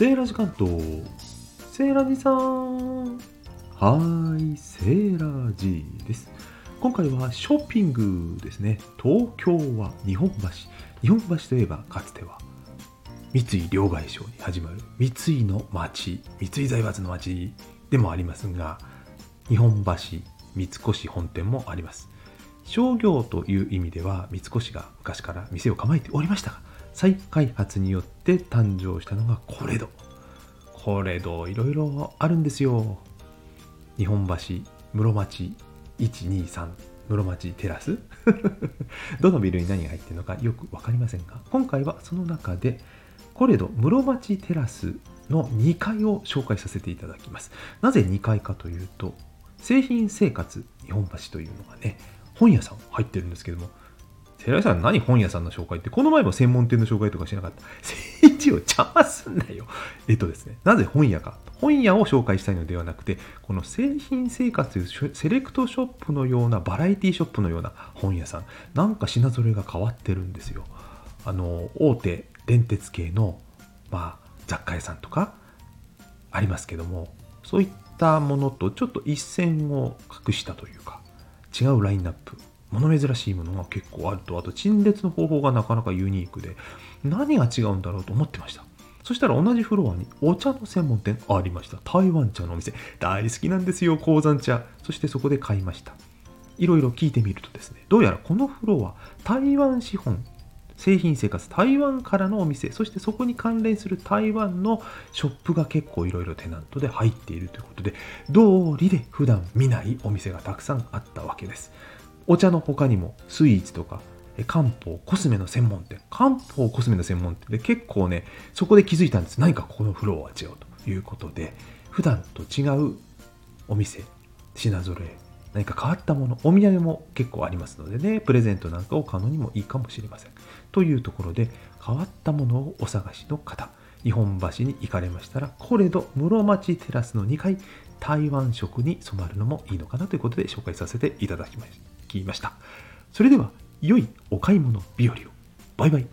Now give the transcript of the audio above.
セーラジ関東セーラジさん。はーいセーラジです。今回はショッピングですね。東京は日本橋。日本橋といえばかつては三井両替商に始まる三井の町三井財閥の町でもありますが日本橋三越本店もあります。商業という意味では三越が昔から店を構えておりましたが再開発によって誕生したのがコレド。コレドいろいろあるんですよ。日本橋室町123室町テラス。どのビルに何が入ってるのかよく分かりませんが今回はその中でコレド室町テラスの2階を紹介させていただきます。なぜ2階かというと製品生活日本橋というのがね本屋さん入ってるんですけども寺井さん何本屋さんの紹介ってこの前も専門店の紹介とかしなかった。政治を邪魔すんなよ。えっとですね。なぜ本屋か。本屋を紹介したいのではなくてこの製品生活というセレクトショップのようなバラエティショップのような本屋さん。なんか品揃えが変わってるんですよ。あの大手電鉄系の、まあ、雑貨屋さんとかありますけどもそういったものとちょっと一線を画したというか違うラインナップ。物珍しいものが結構あると。あと陳列の方法がなかなかユニークで何が違うんだろうと思ってました。そしたら同じフロアにお茶の専門店ありました。台湾茶のお店。大好きなんですよ鉱山茶。そしてそこで買いました。いろいろ聞いてみるとですねどうやらこのフロア台湾資本製品生活台湾からのお店そしてそこに関連する台湾のショップが結構いろいろテナントで入っているということで道理で普段見ないお店がたくさんあったわけです。お茶の他にもスイーツとか漢方コスメの専門店。漢方コスメの専門店で結構ねそこで気づいたんです。何かここのフロアは違うということで普段と違うお店品揃え何か変わったものお土産も結構ありますのでねプレゼントなんかを買うのにもいいかもしれません。というところで変わったものをお探しの方日本橋に行かれましたらコレド室町テラスの2階台湾食に染まるのもいいのかなということで紹介させていただきました。ました。それでは、良いお買い物日和を。バイバイ。